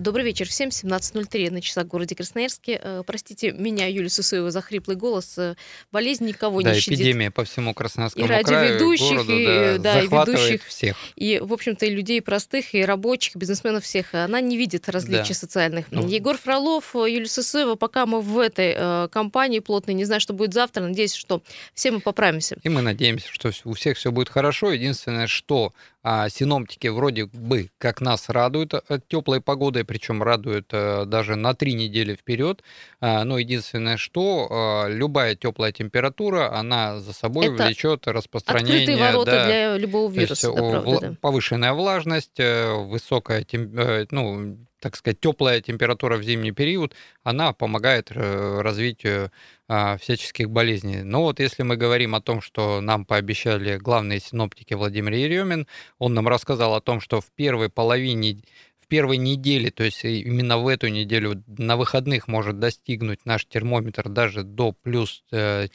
Добрый вечер всем. 17.03 на часах в городе Красноярске. Простите меня, Юлия Сусуева, за хриплый голос. Болезнь никого да, не щадит. эпидемия по всему Красноярскому и радиоведущих, краю, городу, и, да, да, и ведущих, всех. И, в общем-то, и людей простых, и рабочих, бизнесменов всех. Она не видит различий да. социальных. Ну. Егор Фролов, Юлия Сусуева, пока мы в этой э, компании плотной, не знаю, что будет завтра, надеюсь, что все мы поправимся. И мы надеемся, что у всех все будет хорошо. Единственное, что а, синоптики вроде бы как нас радуют от э, теплой погоды, причем радуют а, даже на три недели вперед. А, но единственное, что а, любая теплая температура, она за собой Это влечет распространение. Открытые ворота да, для любого вируса. есть, да, правда, да. Повышенная влажность, высокая температура, ну, так сказать, теплая температура в зимний период, она помогает э, развитию а, всяческих болезней. Но вот если мы говорим о том, что нам пообещали главные синоптики Владимир Еремин, он нам рассказал о том, что в первой половине первой неделе, то есть именно в эту неделю на выходных может достигнуть наш термометр даже до плюс э,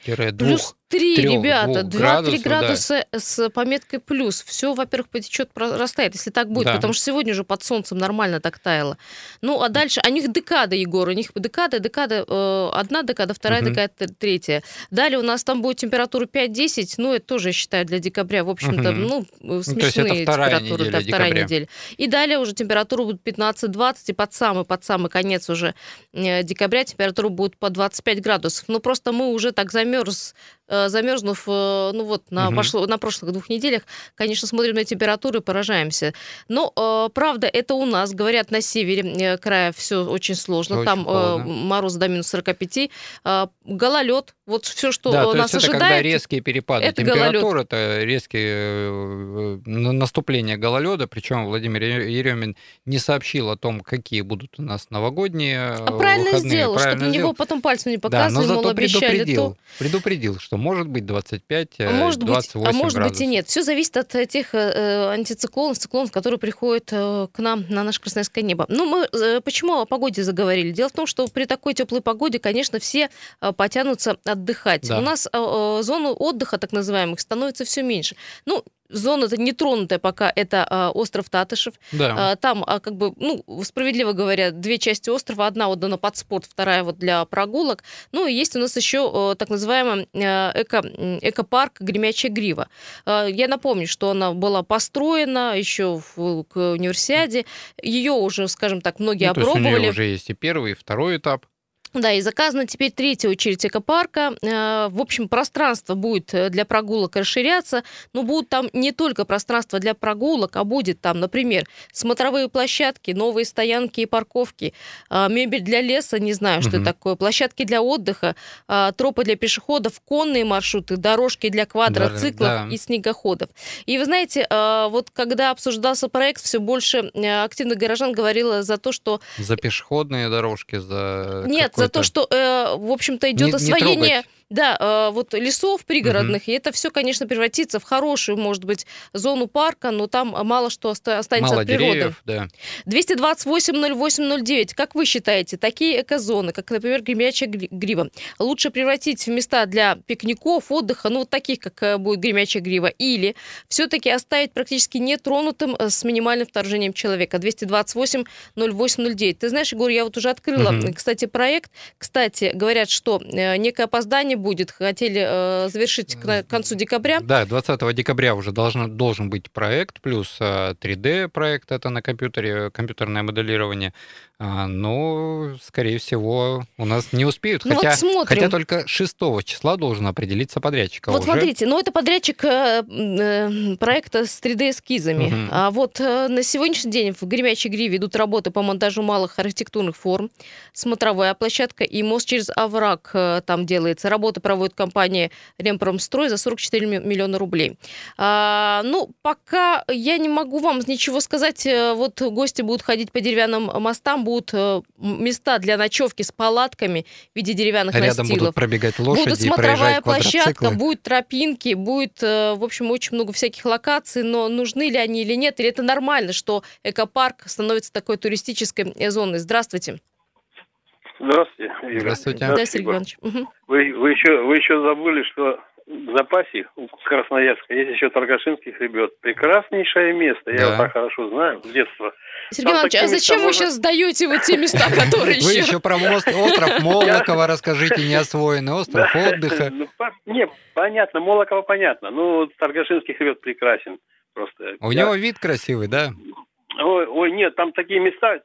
Три, ребята, 2-3 градуса да. с пометкой плюс. Все, во-первых, потечет, растает, если так будет, да. потому что сегодня уже под солнцем нормально так таяло. Ну, а дальше, у них декада, Егор, у них декада, декада, э, одна декада, вторая угу. декада, третья. Далее у нас там будет температура 5-10, ну, это тоже, я считаю, для декабря, в общем-то, угу. ну, смешные ну, температуры. Неделя, да, вторая декабря. неделя. И далее уже температура будет 15-20, и под самый, под самый конец уже э, декабря температура будет по 25 градусов. Ну, просто мы уже так замерз замерзнув, э, ну вот, на, угу. пошло, на прошлых двух неделях, конечно, смотрим на температуры, поражаемся. Но, э, правда, это у нас, говорят, на севере края все очень сложно. Очень Там холодно. мороз до минус 45. Гололед, вот все, что да, нас то есть ожидает. Это когда резкие перепады это температур, это резкие наступления гололеда. Причем Владимир Еремин не сообщил о том, какие будут у нас новогодние а правильно выходные. сделал, правильно чтобы сделал. него потом пальцем не показывали, да, но мол, зато обещали предупредил, то. предупредил, что может быть 25, а может 28 быть, А может градусов. быть и нет. Все зависит от тех э, антициклонов, циклонов, которые приходят э, к нам на наше красноярское небо. Ну, мы э, почему о погоде заговорили? Дело в том, что при такой теплой погоде, конечно, все э, потянутся отдыхать. Да. У нас э, э, зону отдыха, так называемых, становится все меньше. Ну, зона-то нетронутая пока это а, остров Татышев. Да. А, там, а, как бы, ну, справедливо говоря, две части острова. Одна отдана под спорт, вторая вот для прогулок. Ну, и есть у нас еще а, так называемый а, эко, экопарк Гремячая Грива. А, я напомню, что она была построена еще в, к универсиаде. Ее уже, скажем так, многие ну, опробовали. То есть у нее уже есть и первый, и второй этап. Да, и заказана теперь третья очередь экопарка. Э, в общем, пространство будет э, для прогулок расширяться, но будут там не только пространство для прогулок, а будет там, например, смотровые площадки, новые стоянки и парковки, э, мебель для леса, не знаю, что угу. это такое, площадки для отдыха, тропы для пешеходов, конные маршруты, дорожки для квадроциклов да, да. и снегоходов. И вы знаете, вот когда обсуждался проект, все больше активных горожан говорило за то, что... За пешеходные дорожки, за... Нет, за то, что, э, в общем-то, идет не, освоение... Не да, э, вот лесов пригородных, угу. и это все, конечно, превратится в хорошую, может быть, зону парка, но там мало что останется мало от природы. Деревьев, да. 228-08-09. Как вы считаете, такие экозоны, как, например, Гремячая Грива, лучше превратить в места для пикников, отдыха, ну, вот таких, как э, будет Гремячая Грива, или все-таки оставить практически нетронутым э, с минимальным вторжением человека? 228-08-09. Ты знаешь, Егор, я вот уже открыла, угу. кстати, проект. Кстати, говорят, что некое опоздание будет. Хотели э, завершить к, концу декабря. Да, 20 декабря уже должен, должен быть проект, плюс 3D-проект, э, это на компьютере, компьютерное моделирование. А, ну, скорее всего, у нас не успеют. Ну, хотя, вот хотя только 6 числа должен определиться подрядчик. А вот уже... смотрите, ну это подрядчик э, э проекта с 3D-эскизами. Угу. А вот э, на сегодняшний день в Гремячей Гриве идут работы по монтажу малых архитектурных форм, смотровая площадка и мост через овраг э, там делается. Работы проводит компания Ремпромстрой за 44 миллиона рублей. А, ну, пока я не могу вам ничего сказать. Э, вот гости будут ходить по деревянным мостам, будут э, места для ночевки с палатками в виде деревянных Рядом настилов. будут пробегать лошади Будет смотровая площадка, будет тропинки, будет, э, в общем, очень много всяких локаций, но нужны ли они или нет, или это нормально, что экопарк становится такой туристической зоной. Здравствуйте. Здравствуйте, Юля. Здравствуйте. Да, Сергей Иванович. Вы, вы, еще, вы еще забыли, что в запасе у Красноярска есть еще Торгашинский хребет. Прекраснейшее место, да. я его так хорошо знаю с детства. Сергей Иванович, а зачем вы сейчас даете вот те места, которые еще... Вы еще про мост, остров Молокова расскажите, не освоенный остров отдыха. Ну, не, понятно, Молокова понятно. Ну, Торгашинский хребет прекрасен. Просто. У него вид красивый, да? Ой, ой, нет, там такие места,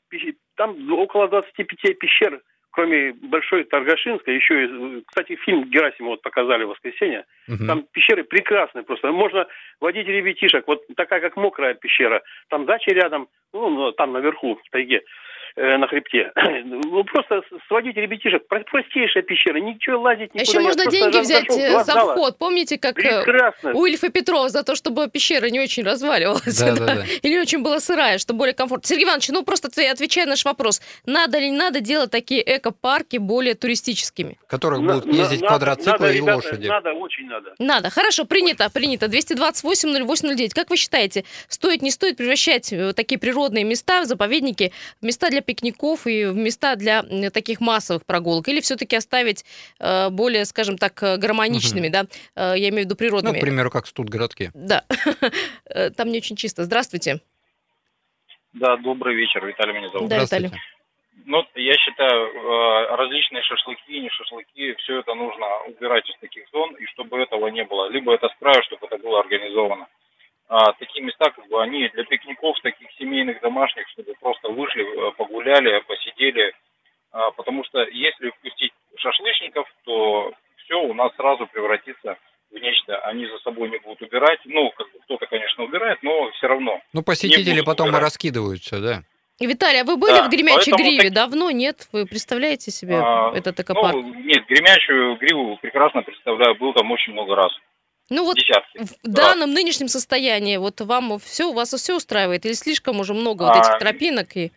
там около 25 пещер кроме Большой Торгашинской, еще, кстати, фильм Герасимова вот показали в воскресенье, угу. там пещеры прекрасные просто. Можно водить ребятишек, вот такая как мокрая пещера, там дача рядом, ну, ну там наверху, в тайге э, на хребте. Ну, просто сводить ребятишек. Простейшая пещера, ничего лазить никуда. Еще можно деньги взять зашел, э, за вход. Помните, как э, Прекрасно. у Ильфа Петрова за то, чтобы пещера не очень разваливалась. Да, да, да. Или очень была сырая, чтобы более комфортно. Сергей Иванович, ну просто отвечая на наш вопрос. Надо ли надо делать такие эко-парки более туристическими? В которых будут ездить надо, квадроциклы надо, и ребята, лошади. Надо, очень надо. Надо. Хорошо, принято, принято. 228-08-09. Как вы считаете, стоит, не стоит превращать такие природные места, заповедники, в места для пикников и в места для таких массовых прогулок? Или все-таки оставить э, более, скажем так, э, гармоничными, угу. да? Э, я имею в виду природными. Ну, к примеру, как Студгородки. Да. Там не очень чисто. Здравствуйте. Да, добрый вечер. Виталий меня зовут. Да, Виталий. Ну, я считаю, различные шашлыки, не шашлыки, все это нужно убирать из таких зон, и чтобы этого не было. Либо это с краю, чтобы это было организовано а, такие места, как бы они для пикников, таких семейных, домашних, чтобы просто вышли, э, погуляли, посидели. А, потому что если впустить шашлычников, то все у нас сразу превратится в нечто. Они за собой не будут убирать. Ну, как бы кто-то, конечно, убирает, но все равно. Ну, посетители потом убирать. раскидываются, да? Виталий, а вы были да, в гремячей гриве? Так... Давно нет? Вы представляете себе а, этот экопарк? Ну, нет, гремячую гриву прекрасно представляю. Был там очень много раз. Ну вот Десятки. в данном да. нынешнем состоянии, вот вам все, вас все устраивает? Или слишком уже много вот этих а, тропинок? И...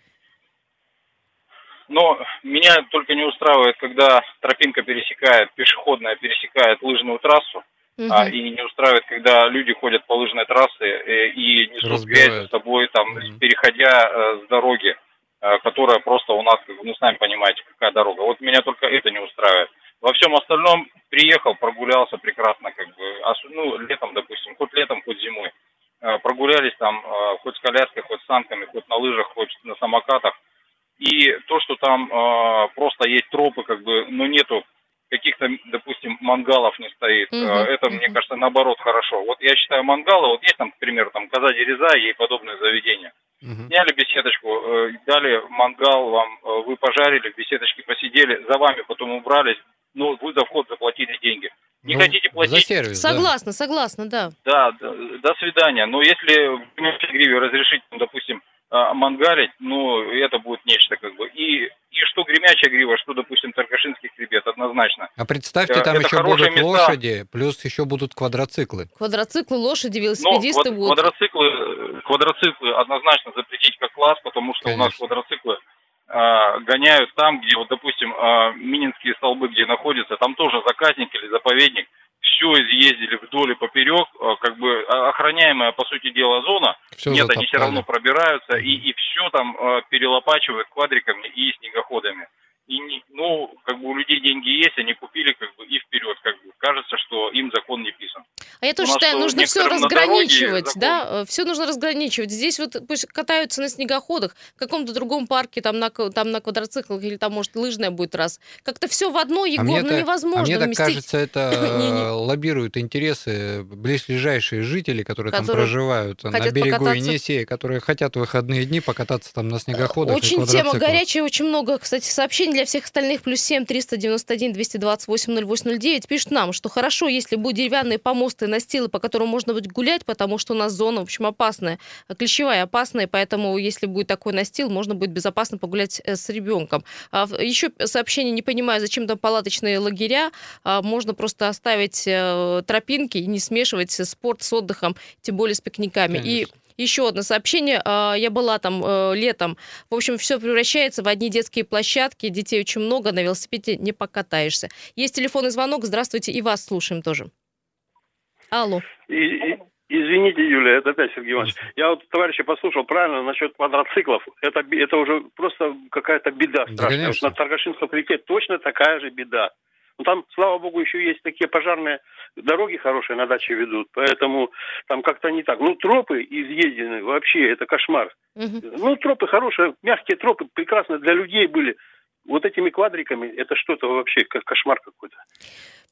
Но меня только не устраивает, когда тропинка пересекает, пешеходная пересекает лыжную трассу. Угу. А, и не устраивает, когда люди ходят по лыжной трассе э, и несут грязь с собой, там, угу. переходя э, с дороги, э, которая просто у нас, ну, сами понимаете, какая дорога. Вот меня только это не устраивает. Во всем остальном приехал, прогулялся прекрасно, как бы, ну, летом, допустим, хоть летом, хоть зимой. Э, прогулялись там э, хоть с коляской, хоть с санками, хоть на лыжах, хоть на самокатах. И то, что там э, просто есть тропы, как бы, но нету каких-то, допустим, мангалов не стоит. Uh-huh. Это, мне кажется, наоборот хорошо. Вот я считаю мангалы, вот есть там, к примеру, там Коза Дереза и подобные заведения. Uh-huh. Сняли беседочку, дали мангал вам, вы пожарили, в беседочке посидели, за вами потом убрались, но вы за вход заплатили деньги. Не ну, хотите платить? За сервис, согласна, да. согласна, да. Да, до, до свидания. Но если в гриве разрешить, допустим, а, мангалить, ну, это будет нечто как бы. И, и что гремячая грива, что, допустим, Таркашинский хребет, однозначно. А представьте, там это еще будут места. лошади, плюс еще будут квадроциклы. Квадроциклы, лошади, велосипедисты ну, будут. Квадроциклы, квадроциклы однозначно запретить как класс, потому что Конечно. у нас квадроциклы гоняют там, где, вот, допустим, а, Мининские столбы, где находятся, там тоже заказник или заповедник, все изъездили вдоль и поперек, а, как бы охраняемая, по сути дела, зона, все нет, затопали. они все равно пробираются, и, и все там перелопачивают квадриками и снегоходами и не, ну, как бы у людей деньги есть, они купили как бы и вперед, как бы кажется, что им закон не писан. А я тоже считаю, нужно все разграничивать, да, все нужно разграничивать. Здесь вот пусть катаются на снегоходах, в каком-то другом парке, там на, там на квадроциклах или там, может, лыжная будет раз. Как-то все в одно, Егор, а ну невозможно. А мне так кажется, это лоббируют интересы близлежащие жители, которые, которые там проживают на берегу покататься. Енисея, которые хотят в выходные дни покататься там на снегоходах Очень тема горячая, очень много, кстати, сообщений для всех остальных плюс 7 391 228 0809 пишут нам, что хорошо, если будут деревянные помосты и настилы, по которым можно будет гулять, потому что у нас зона, в общем, опасная, ключевая опасная, поэтому если будет такой настил, можно будет безопасно погулять э, с ребенком. А еще сообщение, не понимаю, зачем там палаточные лагеря, а можно просто оставить э, тропинки и не смешивать спорт с отдыхом, тем более с пикниками. Конечно. И еще одно сообщение. А, я была там э, летом. В общем, все превращается в одни детские площадки. Детей очень много, на велосипеде не покатаешься. Есть телефонный звонок. Здравствуйте, и вас слушаем тоже. Алло. И, Извините, Юля, это опять Сергей Иванович. Я вот товарища послушал правильно насчет квадроциклов. Это, это уже просто какая-то беда страшная. Да, вот на Таргашинском реке точно такая же беда. Но там, слава богу, еще есть такие пожарные дороги хорошие на даче ведут, поэтому там как-то не так. Ну, тропы изъедены вообще, это кошмар. Угу. Ну, тропы хорошие, мягкие тропы прекрасно для людей были. Вот этими квадриками это что-то вообще, как кошмар какой-то.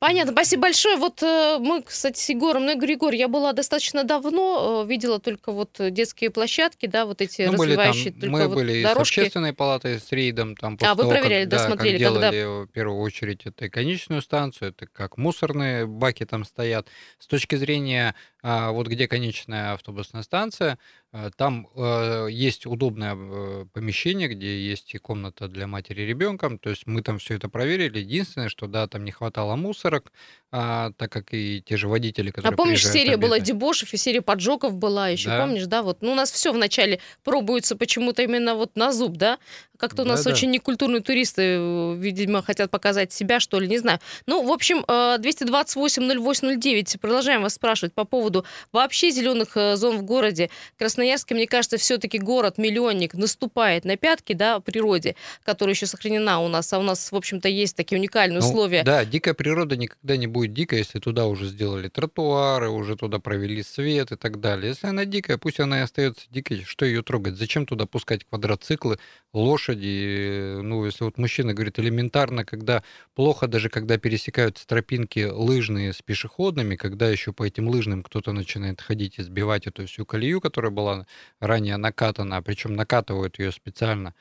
Понятно, спасибо большое. Вот э, мы, кстати, с Егором, ну, я говорю, Егор, я была достаточно давно, э, видела только вот детские площадки, да, вот эти ну, развивающие были там, Мы вот были дорожки. с общественной палатой, с рейдом. Там, а, того, вы проверяли, как, досмотрели, как делали когда... в первую очередь это и конечную станцию, это как мусорные баки там стоят. С точки зрения вот где конечная автобусная станция, а, там э, есть удобное э, помещение, где есть и комната для матери и ребенка. То есть мы там все это проверили. Единственное, что да, там не хватало мусорок, а, так как и те же водители, которые А помнишь, серия была дебошев и серия поджогов была еще, да. помнишь, да? Вот, ну, у нас все вначале пробуется почему-то именно вот на зуб, да? Как-то у нас да, очень некультурные туристы, э, видимо, хотят показать себя, что ли, не знаю. Ну, в общем, 228-08-09, продолжаем вас спрашивать по поводу вообще зеленых зон в городе. Красноярске, мне кажется, все-таки город-миллионник наступает на пятки, да, природе, которая еще сохранена у нас, а у нас, в общем-то, есть такие уникальные ну, условия. Да, дикая природа никогда не будет дикой, если туда уже сделали тротуары, уже туда провели свет и так далее. Если она дикая, пусть она и остается дикой, что ее трогать? Зачем туда пускать квадроциклы, лошади? Ну, если вот мужчина говорит элементарно, когда плохо, даже когда пересекаются тропинки лыжные с пешеходными, когда еще по этим лыжным кто-то начинает ходить и сбивать эту всю колею, которая была ранее накатана, причем накатывают ее специально.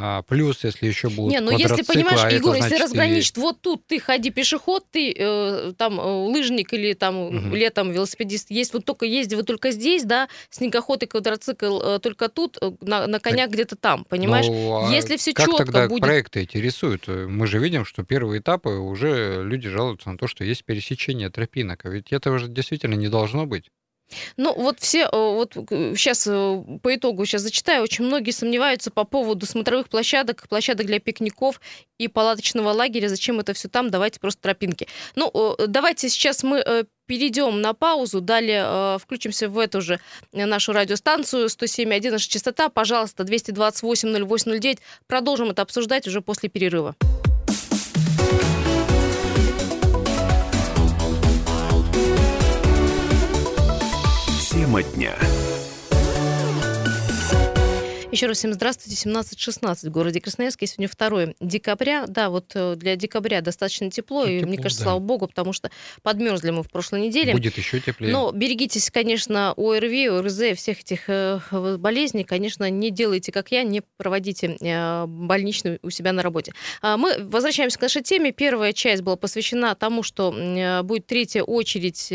А, плюс, если еще будут Не, ну если, понимаешь, а Егор, если разграничить, и... вот тут ты ходи пешеход, ты э, там э, лыжник или там угу. летом велосипедист, есть вот только езди вот только здесь, да, снегоход и квадроцикл э, только тут, э, на, на конях где-то там, понимаешь? Ну, а если все как четко тогда будет... проекты эти рисуют? Мы же видим, что первые этапы уже люди жалуются на то, что есть пересечение тропинок, а ведь этого же действительно не должно быть. Ну, вот все, э, вот сейчас э, по итогу сейчас зачитаю, очень многие сомневаются по поводу смотровых площадок, площадок для пикников и палаточного лагеря, зачем это все там, давайте просто тропинки. Ну, давайте сейчас мы перейдем на паузу, далее включимся в эту же нашу радиостанцию 107.1 наша частота, пожалуйста, 228-08-09, продолжим это обсуждать уже после перерыва. Тема дня. Еще раз всем здравствуйте. 17-16 в городе Красноярске. Сегодня 2 декабря. Да, вот э, для декабря достаточно тепло. Тепло, и мне кажется, да. слава богу, потому что подмерзли мы в прошлой неделе. Будет еще теплее. Но берегитесь, конечно, ОРВИ, ОРЗ, всех этих э, болезней. Конечно, не делайте, как я, не проводите э, больничную у себя на работе. А мы возвращаемся к нашей теме. Первая часть была посвящена тому, что будет третья очередь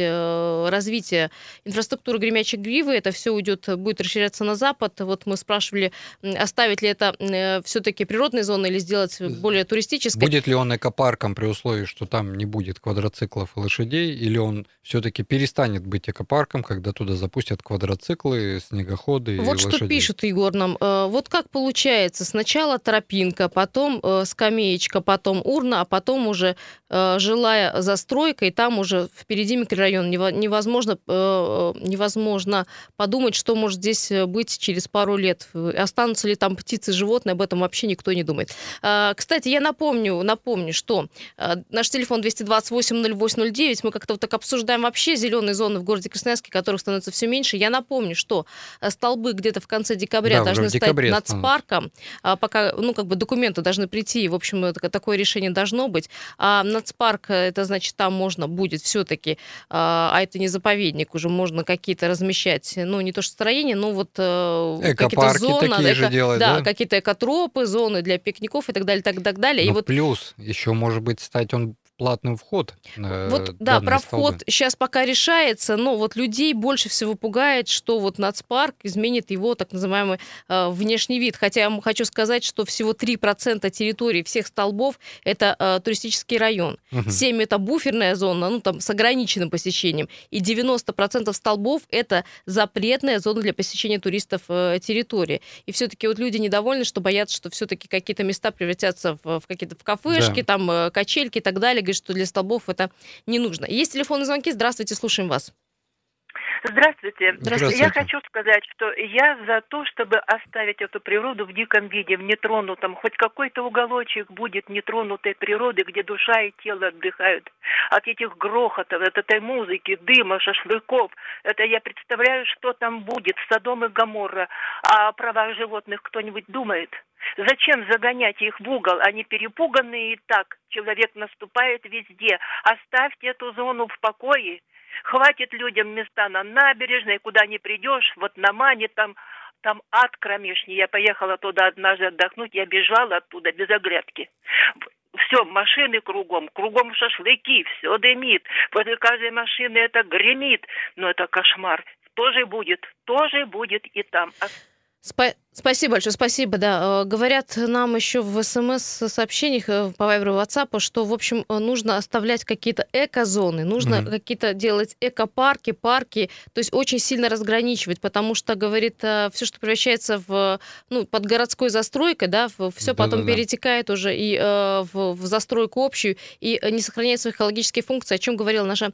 развития инфраструктуры гремячей гривы. Это все уйдет, будет расширяться на запад. Вот мы спрашивали ли, оставить ли это э, все-таки природной зоной или сделать более туристической. Будет ли он экопарком при условии, что там не будет квадроциклов и лошадей, или он все-таки перестанет быть экопарком, когда туда запустят квадроциклы, снегоходы вот и что лошадей. пишет Егор нам. Э, вот как получается, сначала тропинка, потом э, скамеечка, потом урна, а потом уже жилая застройка, и там уже впереди микрорайон. Невозможно, невозможно подумать, что может здесь быть через пару лет останутся ли там птицы, животные, об этом вообще никто не думает. А, кстати, я напомню, напомню, что а, наш телефон 228-08-09, мы как-то вот так обсуждаем вообще зеленые зоны в городе Красноярске, которых становится все меньше. Я напомню, что а, столбы где-то в конце декабря да, должны стать нацпарком, пока, ну, как бы документы должны прийти, и, в общем, такое решение должно быть. А нацпарк, это значит, там можно будет все-таки, а это не заповедник, уже можно какие-то размещать, ну, не то что строение, но вот э, какие-то зоны, такие эко, же делать, да, да? какие-то экотропы, зоны для пикников и так далее, так, так далее. Ну, и вот... Плюс еще может быть стать он платным вход. Вот, да, про столбы. вход сейчас пока решается, но вот людей больше всего пугает, что вот нацпарк изменит его так называемый э, внешний вид. Хотя я хочу сказать, что всего 3% территории всех столбов – это э, туристический район. Угу. 7 – это буферная зона, ну там с ограниченным посещением. И 90% столбов – это запретная зона для посещения туристов э, территории. И все-таки вот люди недовольны, что боятся, что все-таки какие-то места превратятся в, в какие-то в кафешки, да. там э, качельки и так далее говорит, что для столбов это не нужно. Есть телефонные звонки. Здравствуйте, слушаем вас. Здравствуйте. Здравствуйте. Я хочу сказать, что я за то, чтобы оставить эту природу в диком виде, в нетронутом. Хоть какой-то уголочек будет нетронутой природы, где душа и тело отдыхают от этих грохотов, от этой музыки, дыма, шашлыков. Это я представляю, что там будет, Содом и Гаморра. А о правах животных кто-нибудь думает? Зачем загонять их в угол? Они перепуганные и так. Человек наступает везде. Оставьте эту зону в покое. Хватит людям места на набережной, куда не придешь, вот на Мане там там ад кромешний. Я поехала туда однажды отдохнуть, я бежала оттуда без оглядки. Все, машины кругом, кругом шашлыки, все дымит. Возле каждой машины это гремит. Но это кошмар. Тоже будет, тоже будет и там. Спа- спасибо большое, спасибо, да. Э, говорят нам еще в смс-сообщениях э, по Вайберу WhatsApp, что, в общем, э, нужно оставлять какие-то эко-зоны, нужно mm-hmm. какие-то делать эко-парки, парки, то есть очень сильно разграничивать, потому что, говорит, все, что превращается в, ну, под городской застройкой, да, все потом да, да, перетекает уже и в, в застройку общую, и не сохраняет свои экологические функции, о чем говорила наша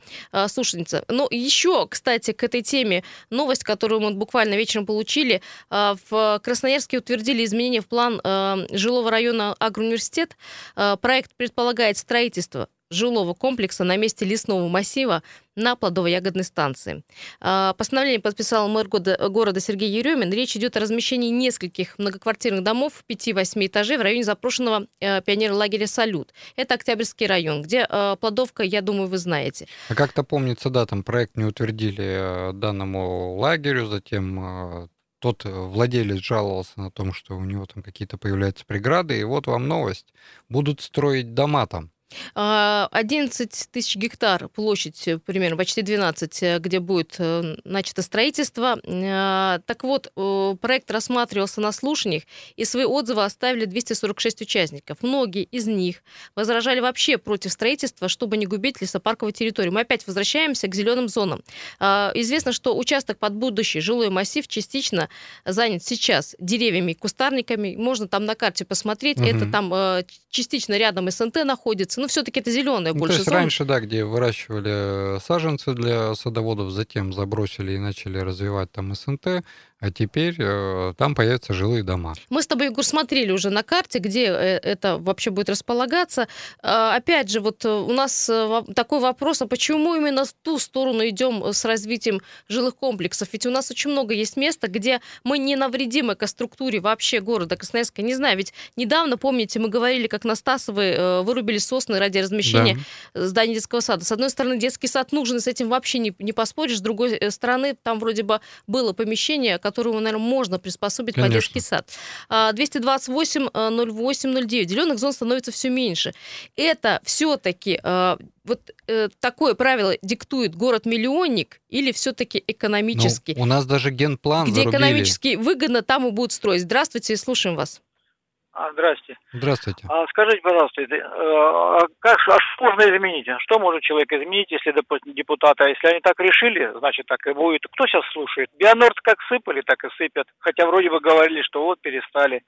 слушательница. Но еще, кстати, к этой теме новость, которую мы буквально вечером получили, в Красноярске утвердили изменения в план э, жилого района Агроуниверситет. Э, проект предполагает строительство жилого комплекса на месте лесного массива на плодово-ягодной станции. Э, постановление подписал мэр города Сергей Еремин. Речь идет о размещении нескольких многоквартирных домов 5-8 этажей в районе запрошенного пионерлагеря «Салют». Это Октябрьский район, где плодовка, я думаю, вы знаете. А как-то помнится, да, там проект не утвердили данному лагерю, затем тот э, владелец жаловался на том, что у него там какие-то появляются преграды, и вот вам новость. Будут строить дома там. 11 а, тысяч гектар площадь, э, примерно почти 12, э, где будет э, начато строительство. А, так вот, проект рассматривался на слушаниях, и свои отзывы оставили 246 участников. Многие из них возражали вообще против строительства, чтобы не губить лесопарковую территорию. Мы опять возвращаемся к зеленым зонам. А, известно, что участок под будущий жилой массив частично занят сейчас деревьями и кустарниками. Можно там на карте посмотреть. Угу. Это там частично рядом СНТ находится но все-таки это зеленая ну, больше. То есть зона. раньше, да, где выращивали саженцы для садоводов, затем забросили и начали развивать там СНТ, а теперь э, там появятся жилые дома. Мы с тобой, Егор, смотрели уже на карте, где э, это вообще будет располагаться. Э, опять же, вот э, у нас э, такой вопрос, а почему именно в ту сторону идем с развитием жилых комплексов? Ведь у нас очень много есть места, где мы не навредим экоструктуре вообще города Красноярска. Не знаю, ведь недавно, помните, мы говорили, как на Стасовой вырубили сосны ради размещения да. здания детского сада. С одной стороны, детский сад нужен, с этим вообще не, не поспоришь. С другой стороны, там вроде бы было помещение, которую, наверное, можно приспособить Конечно. под детский сад. 228 08 09. Зеленых зон становится все меньше. Это все-таки а, вот э, такое правило диктует город-миллионник или все-таки экономически? Ну, у нас даже генплан Где зарубили. экономически выгодно, там и будут строить. Здравствуйте, слушаем вас. А, здрасте. Здравствуйте. А, скажите, пожалуйста, э, а как а что можно изменить? Что может человек изменить, если, допустим, депутаты, а если они так решили, значит, так и будет. Кто сейчас слушает? Бионорд как сыпали, так и сыпят. Хотя вроде бы говорили, что вот перестали.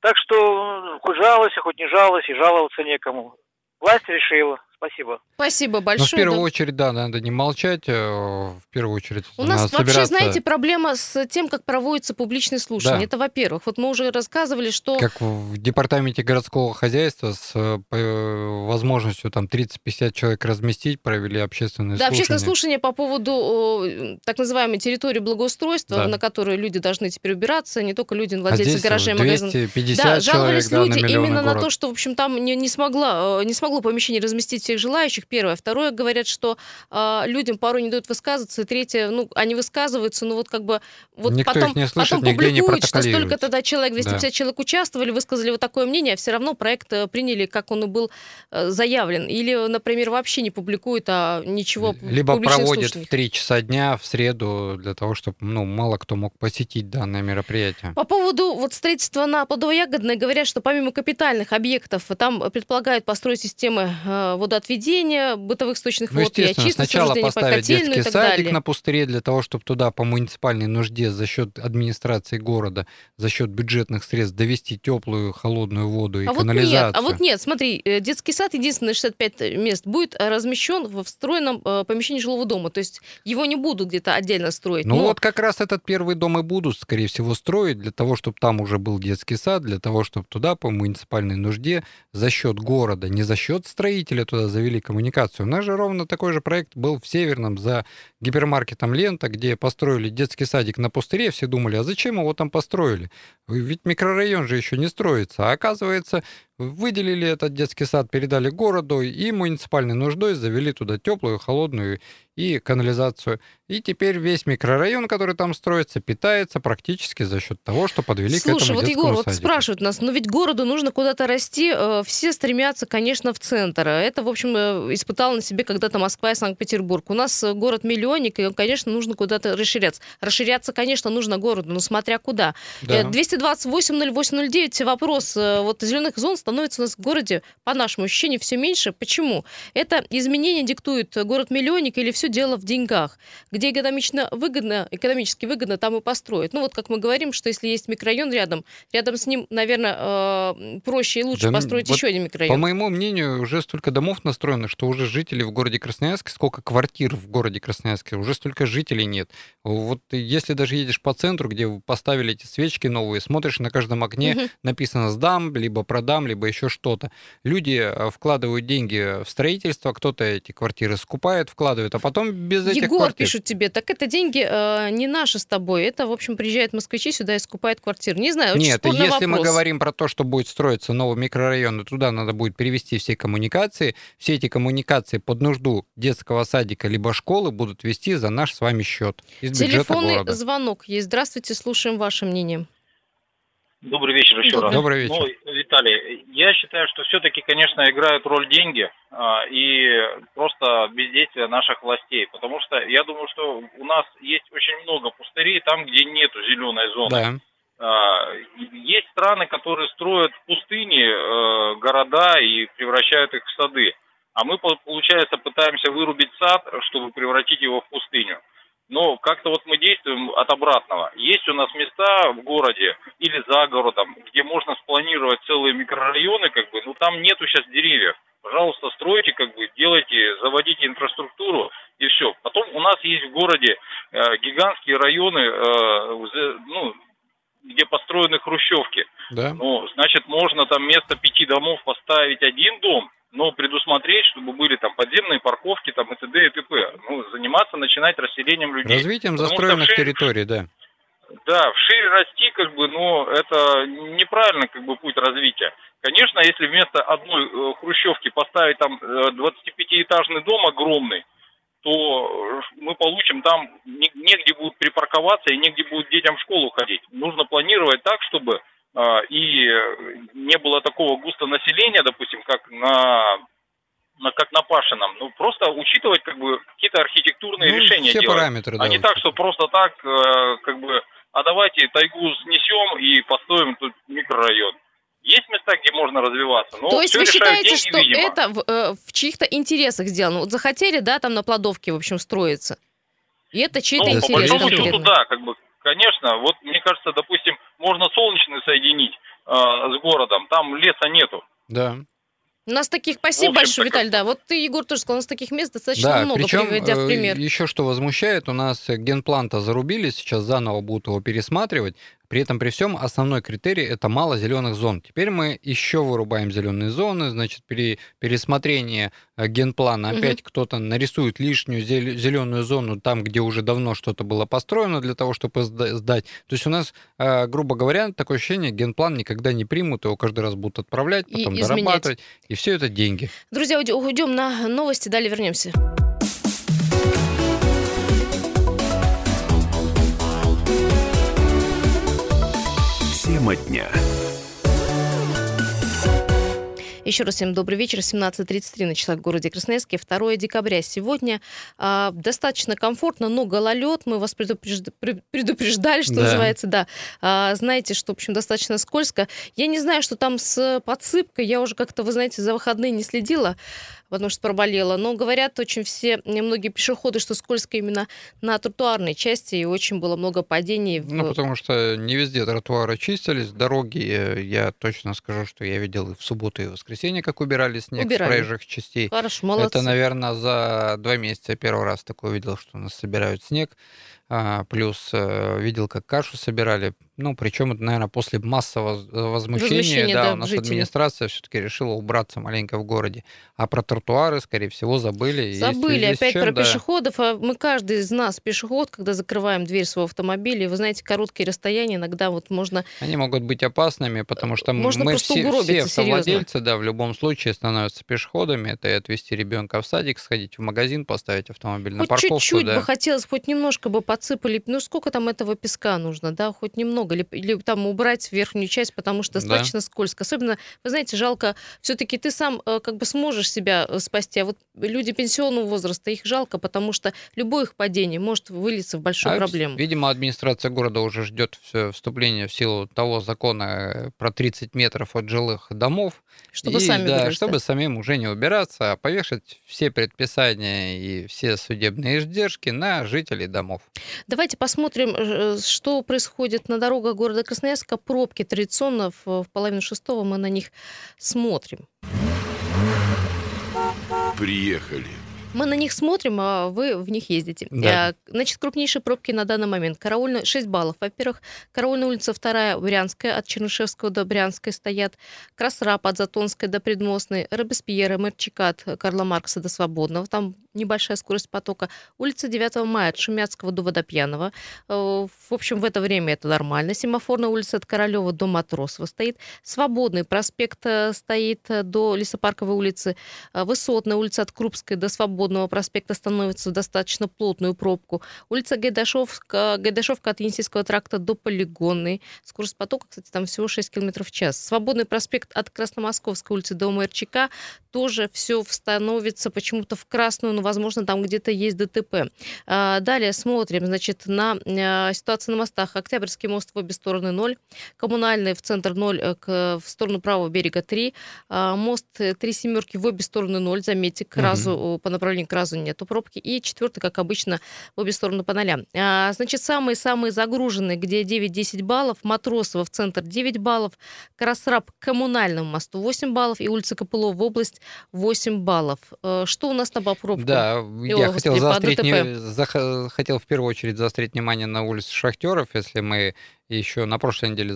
Так что хоть жалуйся, хоть не жалуйся, и жаловаться некому. Власть решила. Спасибо. Спасибо большое. Но в первую да. очередь, да, надо не молчать. Э, в первую очередь У нас вообще, собираться... знаете, проблема с тем, как проводятся публичные слушания. Да. Это, во-первых. Вот мы уже рассказывали, что... Как в департаменте городского хозяйства с э, возможностью там 30-50 человек разместить, провели общественные да, слушания. Да, общественное слушание по поводу так называемой территории благоустройства, да. на которой люди должны теперь убираться, не только люди, владельцы а гаражей, магазинов. 250 да, жаловались человек, люди да, на именно город. на то, что, в общем, там не, не, смогла, э, не смогло помещение разместить всех желающих, первое. Второе, говорят, что э, людям порой не дают высказываться. И третье, ну, они высказываются, ну, вот как бы... Вот Никто потом, не слышит, потом публикуют, что столько тогда человек, 250 да. человек участвовали, высказали вот такое мнение, а все равно проект э, приняли, как он и был э, заявлен. Или, например, вообще не публикуют, а ничего Либо проводят в 3 часа дня в среду для того, чтобы, ну, мало кто мог посетить данное мероприятие. По поводу вот строительства на Плодово-Ягодной говорят, что помимо капитальных объектов, там предполагают построить системы э, водоотведения отведения бытовых сточных ну, вод и очистки, сначала поставить детский садик далее. на пустыре для того, чтобы туда по муниципальной нужде за счет администрации города, за счет бюджетных средств довести теплую, холодную воду и а канализацию. Вот нет, а вот нет, смотри, э, детский сад, единственное 65 мест, будет размещен в встроенном э, помещении жилого дома, то есть его не будут где-то отдельно строить. Ну но... вот как раз этот первый дом и будут, скорее всего, строить для того, чтобы там уже был детский сад, для того, чтобы туда по муниципальной нужде за счет города, не за счет строителя туда завели коммуникацию. У нас же ровно такой же проект был в Северном за гипермаркетом «Лента», где построили детский садик на пустыре. Все думали, а зачем его там построили? Ведь микрорайон же еще не строится. А оказывается, выделили этот детский сад, передали городу и муниципальной нуждой завели туда теплую, холодную и канализацию. И теперь весь микрорайон, который там строится, питается практически за счет того, что подвели Слушай, к этому вот Егор, садику. вот спрашивают нас, но ведь городу нужно куда-то расти, э, все стремятся, конечно, в центр. Это, в общем, э, испытал на себе когда-то Москва и Санкт-Петербург. У нас э, город-миллионник, и, конечно, нужно куда-то расширяться. Расширяться, конечно, нужно городу, но смотря куда. Да. 228-08-09, вопрос. Вот зеленых зон становится у нас в городе, по нашему ощущению, все меньше. Почему? Это изменения диктует город-миллионник или все дело в деньгах? Где экономично выгодно, экономически выгодно, там и построить. Ну вот как мы говорим, что если есть микрорайон рядом, рядом с ним, наверное, э, проще и лучше да, построить вот еще один микрорайон. По моему мнению, уже столько домов настроено, что уже жители в городе Красноярске, сколько квартир в городе Красноярске, уже столько жителей нет. Вот если даже едешь по центру, где поставили эти свечки новые, смотришь на каждом окне, угу. написано «сдам», либо «продам», либо еще что-то. Люди э, вкладывают деньги в строительство, кто-то эти квартиры скупает, вкладывает, а потом без этих Егор квартир... пишет тебе, так это деньги э, не наши с тобой. Это, в общем, приезжают москвичи сюда и скупают квартиру. Не знаю, очень Нет, если вопрос. мы говорим про то, что будет строиться новый микрорайон, и туда надо будет перевести все коммуникации, все эти коммуникации под нужду детского садика либо школы будут вести за наш с вами счет Телефонный города. звонок есть. Здравствуйте, слушаем ваше мнение. Добрый вечер еще Добрый. раз. Добрый вечер. Ну, Виталий, я считаю, что все-таки, конечно, играют роль деньги а, и просто бездействие наших властей. Потому что я думаю, что у нас есть очень много пустырей там, где нету зеленой зоны. Да. А, есть страны, которые строят в пустыне э, города и превращают их в сады. А мы, получается, пытаемся вырубить сад, чтобы превратить его в пустыню но как-то вот мы действуем от обратного. Есть у нас места в городе или за городом, где можно спланировать целые микрорайоны, как бы, но там нету сейчас деревьев. Пожалуйста, стройте, как бы, делайте, заводите инфраструктуру и все. Потом у нас есть в городе э, гигантские районы, э, ну, где построены хрущевки. Да. Ну, значит, можно там вместо пяти домов поставить один дом, но предусмотреть, чтобы были там подземные парковки там и т.д. и т.п. Ну, заниматься, начинать расселением людей. Развитием Потому застроенных вширь, территорий, да. Да, вширь расти, как бы, но это неправильно, как бы, путь развития. Конечно, если вместо одной э, хрущевки поставить там 25-этажный э, дом огромный, то мы получим там негде будут припарковаться и негде будет детям в школу ходить. Нужно планировать так, чтобы и не было такого густо населения, допустим, как на, на как на Пашином. Ну, просто учитывать как бы какие-то архитектурные ну, решения все делать. параметры, да. А не так, что просто так, э, как бы, а давайте тайгу снесем и построим тут микрорайон. Есть места, где можно развиваться. Но То есть вы считаете, деньги, что видимо. это в, э, в чьих-то интересах сделано? Вот захотели, да, там на Плодовке, в общем, строиться. И это чей-то ну, интерес. По большому счету, да, как бы Конечно, вот мне кажется, допустим, можно солнечный соединить э, с городом, там леса нету. Да. У нас таких, спасибо большое, Виталий, да. Вот ты, Егор, тоже сказал, у нас таких мест достаточно да, много, причем, приводя в э, пример. еще что возмущает, у нас генплан-то зарубили, сейчас заново будут его пересматривать, при этом при всем основной критерий это мало зеленых зон. Теперь мы еще вырубаем зеленые зоны, значит, при пересмотрении э, генплана угу. опять кто-то нарисует лишнюю зеленую зону там, где уже давно что-то было построено для того, чтобы сдать. То есть у нас, э, грубо говоря, такое ощущение, генплан никогда не примут, его каждый раз будут отправлять, потом и дорабатывать. И все это деньги. Друзья, уйдем на новости, далее вернемся. Тема дня. Еще раз всем добрый вечер. 17.33 на часах в городе Красноярске. 2 декабря сегодня. А, достаточно комфортно, но гололед. Мы вас предупреждали, что да. называется. Да. А, знаете, что, в общем, достаточно скользко. Я не знаю, что там с подсыпкой. Я уже как-то, вы знаете, за выходные не следила. Потому что проболела. Но говорят очень все, многие пешеходы, что скользко именно на тротуарной части, и очень было много падений. В... Ну, потому что не везде тротуары чистились, дороги, э, я точно скажу, что я видел и в субботу, и в воскресенье, как убирали снег убирали. с проезжих частей. Хорошо, молодцы. Это, наверное, за два месяца я первый раз такой увидел, что у нас собирают снег. А, плюс э, видел, как кашу собирали. Ну, причем это, наверное, после массового возмущения, возмущения да, да, у нас жителей. администрация все-таки решила убраться маленько в городе. А про тротуары, скорее всего, забыли. Забыли опять чем, про да. пешеходов. А мы каждый из нас пешеход, когда закрываем дверь своего автомобиля, вы знаете, короткие расстояния иногда вот можно... Они могут быть опасными, потому что можно мы все, все автовладельцы, серьезно. да, в любом случае становятся пешеходами. Это и отвезти ребенка в садик, сходить в магазин, поставить автомобиль хоть на парковку. чуть-чуть да. бы хотелось, хоть немножко бы под подсыпали, ну сколько там этого песка нужно, да, хоть немного, или, или там убрать верхнюю часть, потому что достаточно да. скользко. Особенно, вы знаете, жалко, все-таки ты сам э, как бы сможешь себя э, спасти, а вот люди пенсионного возраста, их жалко, потому что любое их падение может вылиться в большую а, проблему. Видимо, администрация города уже ждет вступления в силу того закона э, про 30 метров от жилых домов. Чтобы и, сами да, убирать, чтобы самим уже не убираться, а повешать все предписания и все судебные издержки на жителей домов. Давайте посмотрим, э, что происходит на дорогах города Красноярска. Пробки традиционно в половину шестого мы на них смотрим. Приехали. Мы на них смотрим, а вы в них ездите. Да. Э, значит, крупнейшие пробки на данный момент. Караульная 6 баллов. Во-первых, Караульная улица 2 Брянская, от Чернышевского до Брянской стоят. Красрап от Затонской до Предмостной. Робеспьера, Мерчика от Карла Маркса до Свободного. Там небольшая скорость потока. Улица 9 мая от Шумяцкого до Водопьянова. Э, в общем, в это время это нормально. Семафорная улица от Королева до Матросова стоит. Свободный проспект э, стоит до Лесопарковой улицы. Высотная улица от Крупской до Свободного проспекта становится достаточно плотную пробку. Улица Гайдашовка, Гайдашовка от Енисейского тракта до Полигонной. Скорость потока, кстати, там всего 6 км в час. Свободный проспект от Красномосковской улицы до МРЧК тоже все становится почему-то в красную, но, возможно, там где-то есть ДТП. А, далее смотрим, значит, на а, ситуацию на мостах. Октябрьский мост в обе стороны 0, коммунальный в центр 0, э, к, в сторону правого берега 3, а, мост э, три семерки в обе стороны 0, заметьте, к разу, угу. по направлению к разу нету пробки, и четвертый, как обычно, в обе стороны по нолям. Значит, самые-самые загруженные, где 9-10 баллов, Матросова в центр 9 баллов, Красраб к коммунальному мосту 8 баллов и улица Копылова в область 8 баллов. Э, что у нас на попробку? Да, О, я хотел, заострить, не, за, хотел в первую очередь заострить внимание на улице Шахтеров. Если мы еще на прошлой неделе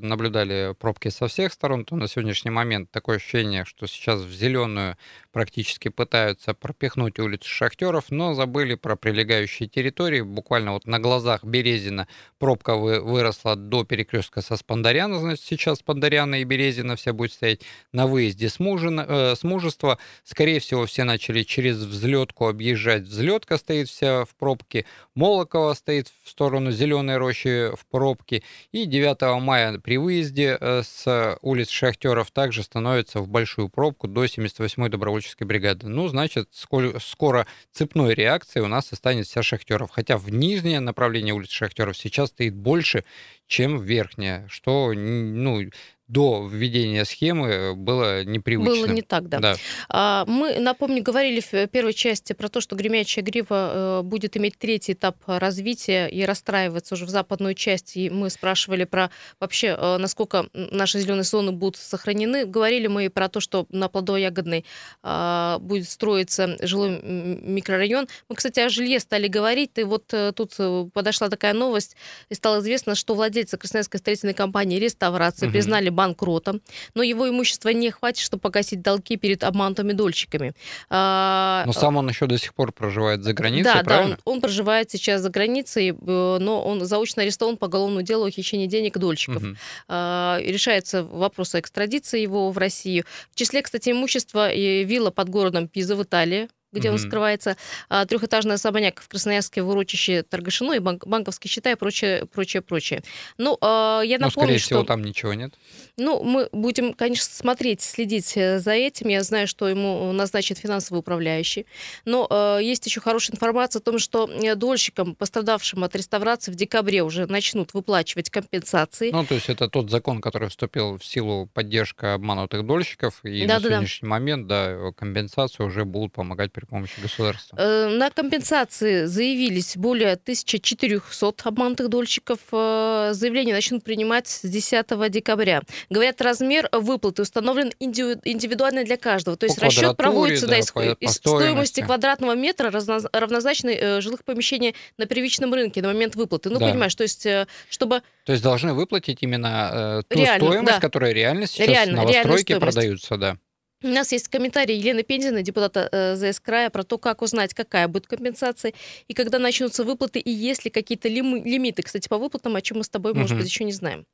наблюдали пробки со всех сторон, то на сегодняшний момент такое ощущение, что сейчас в зеленую практически пытаются пропихнуть улицу Шахтеров, но забыли про прилегающие территории. Буквально вот на глазах Березина пробка вы, выросла до перекрестка со Спандаряна, значит, сейчас Спандаряна и Березина вся будет стоять на выезде с, мужина, э, с мужества. Скорее всего, все начали через взлетку объезжать. Взлетка стоит вся в пробке, Молокова стоит в сторону Зеленой рощи в пробке. И 9 мая при выезде э, с улиц Шахтеров также становится в большую пробку до 78-й добровольческой бригады. Ну, значит, скоро цепной реакцией у нас останется вся Шахтеров. Хотя в нижнее направление улиц Шахтеров сейчас стоит больше, чем в верхнее, что ну, до введения схемы было непривычно. Было не так, да. да. А, мы, напомню, говорили в первой части про то, что гремячая грива э, будет иметь третий этап развития и расстраиваться уже в западную часть. И мы спрашивали про вообще, э, насколько наши зеленые зоны будут сохранены. Говорили мы и про то, что на плодово-ягодной а, будет строиться жилой микрорайон. Мы, кстати, о жилье стали говорить. И вот э, тут подошла такая новость, и стало известно, что владельцы Красноярской строительной компании «Реставрация» угу. признали банкротом, но его имущества не хватит, чтобы погасить долги перед обманутыми дольщиками. А, но сам он еще до сих пор проживает за границей, да, правильно? Да, он, он проживает сейчас за границей, э, но он заочно арестован по уголовному делу о хищении денег дольщиков. Угу. Решается вопрос о экстрадиции его в Россию. В числе, кстати, имущества вилла под городом Пиза в Италии, где mm-hmm. он скрывается, а, трехэтажный особняк в Красноярске в урочище Торгашино и банк, банковские счета и прочее, прочее, прочее. Ну, а, я напомню, ну, скорее что... всего, там ничего нет. Ну, мы будем, конечно, смотреть, следить э, за этим. Я знаю, что ему назначит финансовый управляющий. Но э, есть еще хорошая информация о том, что э, дольщикам, пострадавшим от реставрации, в декабре уже начнут выплачивать компенсации. Ну, то есть это тот закон, который вступил в силу поддержка обманутых дольщиков, и да, на да, сегодняшний да. момент, да, компенсацию уже будут помогать при помощи государства. Э, на компенсации заявились более 1400 обманутых дольщиков. Э, заявления начнут принимать с 10 декабря. Говорят, размер выплаты установлен индивидуально для каждого. То есть по расчет проводится да, из, по, из стоимости квадратного метра равнозначной э, жилых помещений на первичном рынке на момент выплаты. Ну, да. понимаешь, то есть чтобы... То есть должны выплатить именно э, ту реально, стоимость, да. которая реально сейчас реально, новостройки продаются, да. У нас есть комментарий Елены Пензиной, депутата э, ЗС края, про то, как узнать, какая будет компенсация и когда начнутся выплаты, и есть ли какие-то лимиты, кстати, по выплатам, о чем мы с тобой, может быть, еще не знаем.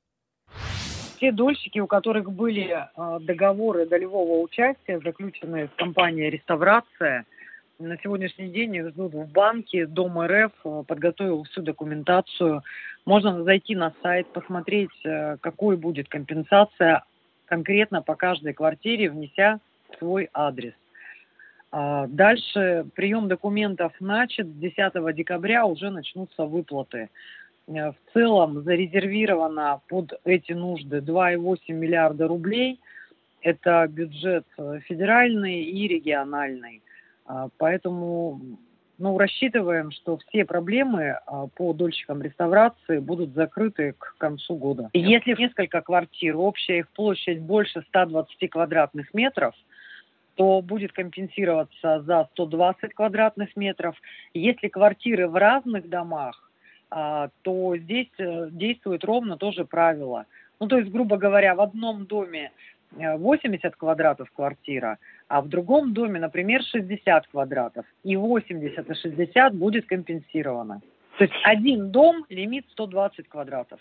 Те дольщики, у которых были э, договоры долевого участия, заключенные с компанией «Реставрация», на сегодняшний день их ждут в банке. Дом РФ э, подготовил всю документацию. Можно зайти на сайт, посмотреть, какой будет компенсация конкретно по каждой квартире, внеся свой адрес. А, дальше прием документов начат. С 10 декабря уже начнутся выплаты. Э, в целом зарезервировано под эти нужды 2,8 миллиарда рублей. Это бюджет э, федеральный и региональный. А, поэтому ну, рассчитываем, что все проблемы а, по дольщикам реставрации будут закрыты к концу года. Если несколько квартир, общая их площадь больше 120 квадратных метров, то будет компенсироваться за 120 квадратных метров. Если квартиры в разных домах, а, то здесь э, действует ровно то же правило. Ну, то есть, грубо говоря, в одном доме 80 э, квадратов квартира, а в другом доме, например, 60 квадратов. И 80 и 60 будет компенсировано. То есть один дом, лимит 120 квадратов.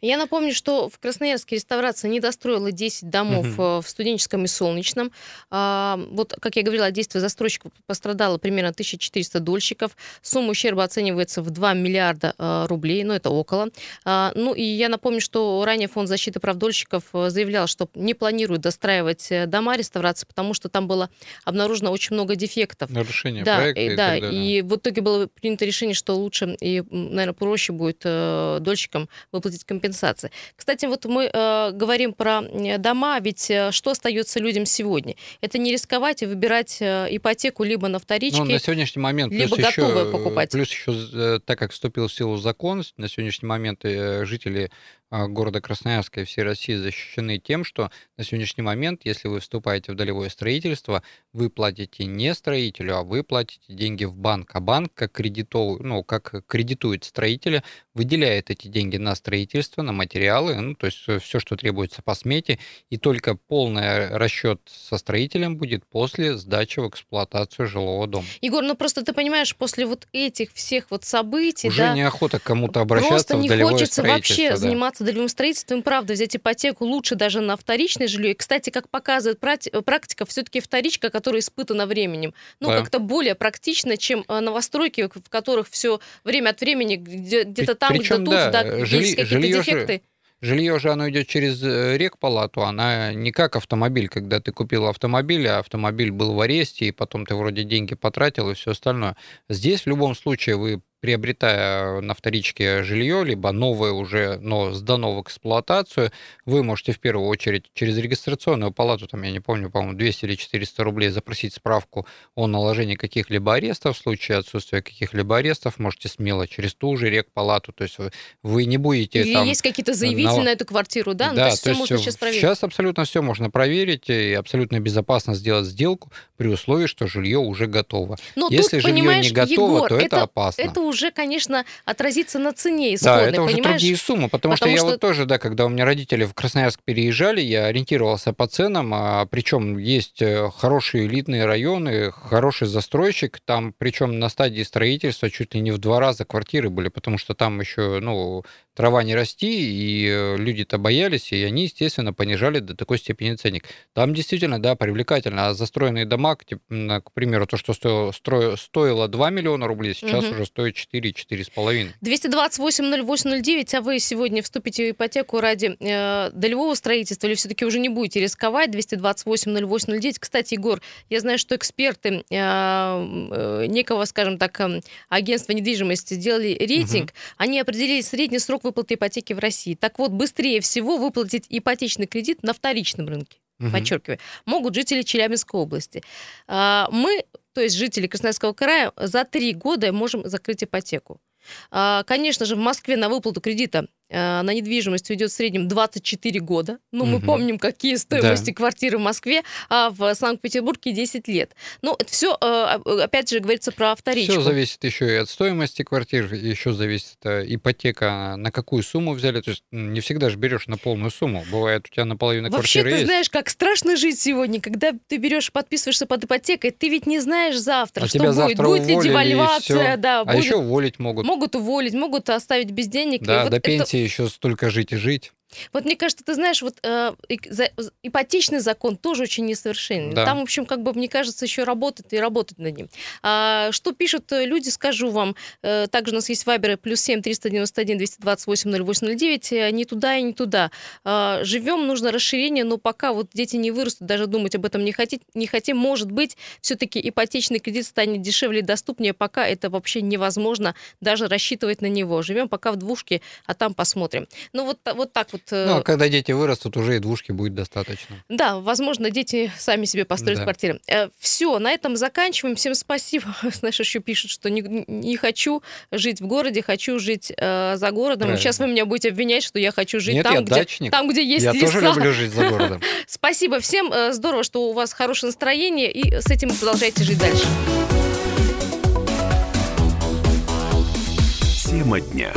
Я напомню, что в Красноярске реставрация не достроила 10 домов угу. в студенческом и солнечном. А, вот, как я говорила, действие застройщика пострадало примерно 1400 дольщиков. Сумма ущерба оценивается в 2 миллиарда а, рублей, ну это около. А, ну и я напомню, что ранее Фонд защиты прав дольщиков заявлял, что не планирует достраивать э, дома реставрации, потому что там было обнаружено очень много дефектов. Нарушение да, проекта. И, да, и в итоге было принято решение, что лучше и, наверное, проще будет э, дольщикам выплатить компенсации. Кстати, вот мы э, говорим про дома, ведь э, что остается людям сегодня? Это не рисковать и выбирать э, ипотеку либо на вторичке, ну, на сегодняшний момент либо плюс готовое еще, покупать. Плюс еще, э, так как вступил в силу закон, на сегодняшний момент э, жители города Красноярска и всей России защищены тем, что на сегодняшний момент, если вы вступаете в долевое строительство, вы платите не строителю, а вы платите деньги в банк. А банк, как, кредитов, ну, как кредитует строителя, выделяет эти деньги на строительство, на материалы, ну, то есть все, что требуется по смете, и только полный расчет со строителем будет после сдачи в эксплуатацию жилого дома. Егор, ну просто ты понимаешь, после вот этих всех вот событий, уже да, неохота кому-то обращаться в долевое хочется вообще да. заниматься заниматься долевым строительством, правда, взять ипотеку лучше даже на вторичное жилье. И, кстати, как показывает практика, все-таки вторичка, которая испытана временем, ну, да. как-то более практично, чем э, новостройки, в которых все время от времени где-то там, где-то тут, да, да жили, есть какие-то дефекты. Же... Жилье же оно идет через э, рекпалату, она не как автомобиль, когда ты купил автомобиль, а автомобиль был в аресте, и потом ты вроде деньги потратил и все остальное. Здесь в любом случае вы приобретая на вторичке жилье, либо новое уже, но сдано в эксплуатацию, вы можете в первую очередь через регистрационную палату, там, я не помню, по-моему, 200 или 400 рублей запросить справку о наложении каких-либо арестов. В случае отсутствия каких-либо арестов можете смело через ту же рекпалату, то есть вы, вы не будете Или там... есть какие-то заявители на... на эту квартиру, да? Да, ну, то есть, то есть все можно сейчас проверить. Сейчас абсолютно все можно проверить и абсолютно безопасно сделать сделку при условии, что жилье уже готово. Но Если тут, жилье не готово, Егор, то это, это опасно. Это уже, конечно, отразится на цене исходной, Да, это уже понимаешь? другие суммы, потому, потому что, что я вот тоже, да, когда у меня родители в Красноярск переезжали, я ориентировался по ценам, а, причем есть э, хорошие элитные районы, хороший застройщик, там, причем на стадии строительства чуть ли не в два раза квартиры были, потому что там еще, ну, трава не расти, и э, люди-то боялись, и они, естественно, понижали до такой степени ценник. Там действительно, да, привлекательно. А застроенные дома, к примеру, то, что стоило, стоило 2 миллиона рублей, сейчас угу. уже стоит 4-4,5. 228-08-09, а вы сегодня вступите в ипотеку ради э, долевого строительства или все-таки уже не будете рисковать? 228-08-09. Кстати, Егор, я знаю, что эксперты э, э, некого, скажем так, э, агентства недвижимости сделали рейтинг. Угу. Они определили средний срок выплаты ипотеки в России. Так вот, быстрее всего выплатить ипотечный кредит на вторичном рынке угу. подчеркиваю, могут жители Челябинской области. А, мы, то есть жители Красноярского края, за три года можем закрыть ипотеку. А, конечно же, в Москве на выплату кредита на недвижимость уйдет в среднем 24 года. Ну, мы угу. помним, какие стоимости да. квартиры в Москве, а в Санкт-Петербурге 10 лет. Ну, это все, э, опять же, говорится про вторичку. Все зависит еще и от стоимости квартир, еще зависит э, ипотека, на какую сумму взяли. То есть не всегда же берешь на полную сумму. Бывает, у тебя наполовину Вообще, квартиры ты знаешь, как страшно жить сегодня, когда ты берешь, подписываешься под ипотекой, ты ведь не знаешь завтра, а что будет. Завтра будет ли девальвация, да. А будет... еще уволить могут. Могут уволить, могут оставить без денег. Да, вот до пенсии еще столько жить и жить. Вот мне кажется, ты знаешь, вот э, ипотечный закон тоже очень несовершенный. Да. Там, в общем, как бы, мне кажется, еще работать и работать над ним. А, что пишут э, люди, скажу вам. Э, также у нас есть вайберы плюс семь триста девяносто один двести двадцать восемь ноль восемь ноль девять. Э, не туда и не туда. А, живем, нужно расширение, но пока вот дети не вырастут, даже думать об этом не, хотим, не хотим. Может быть, все-таки ипотечный кредит станет дешевле и доступнее. Пока это вообще невозможно даже рассчитывать на него. Живем пока в двушке, а там посмотрим. Ну вот, вот так вот вот... Ну, а когда дети вырастут, уже и двушки будет достаточно. Да, возможно, дети сами себе построят да. квартиры. Э, Все, на этом заканчиваем. Всем спасибо. Знаешь, еще пишут, что не, не хочу жить в городе, хочу жить э, за городом. Правильно. Сейчас вы меня будете обвинять, что я хочу жить Нет, там, я где, дачник. там, где есть я леса. Я тоже люблю жить за городом. Спасибо всем. Э, здорово, что у вас хорошее настроение, и с этим продолжайте жить дальше. Тема дня.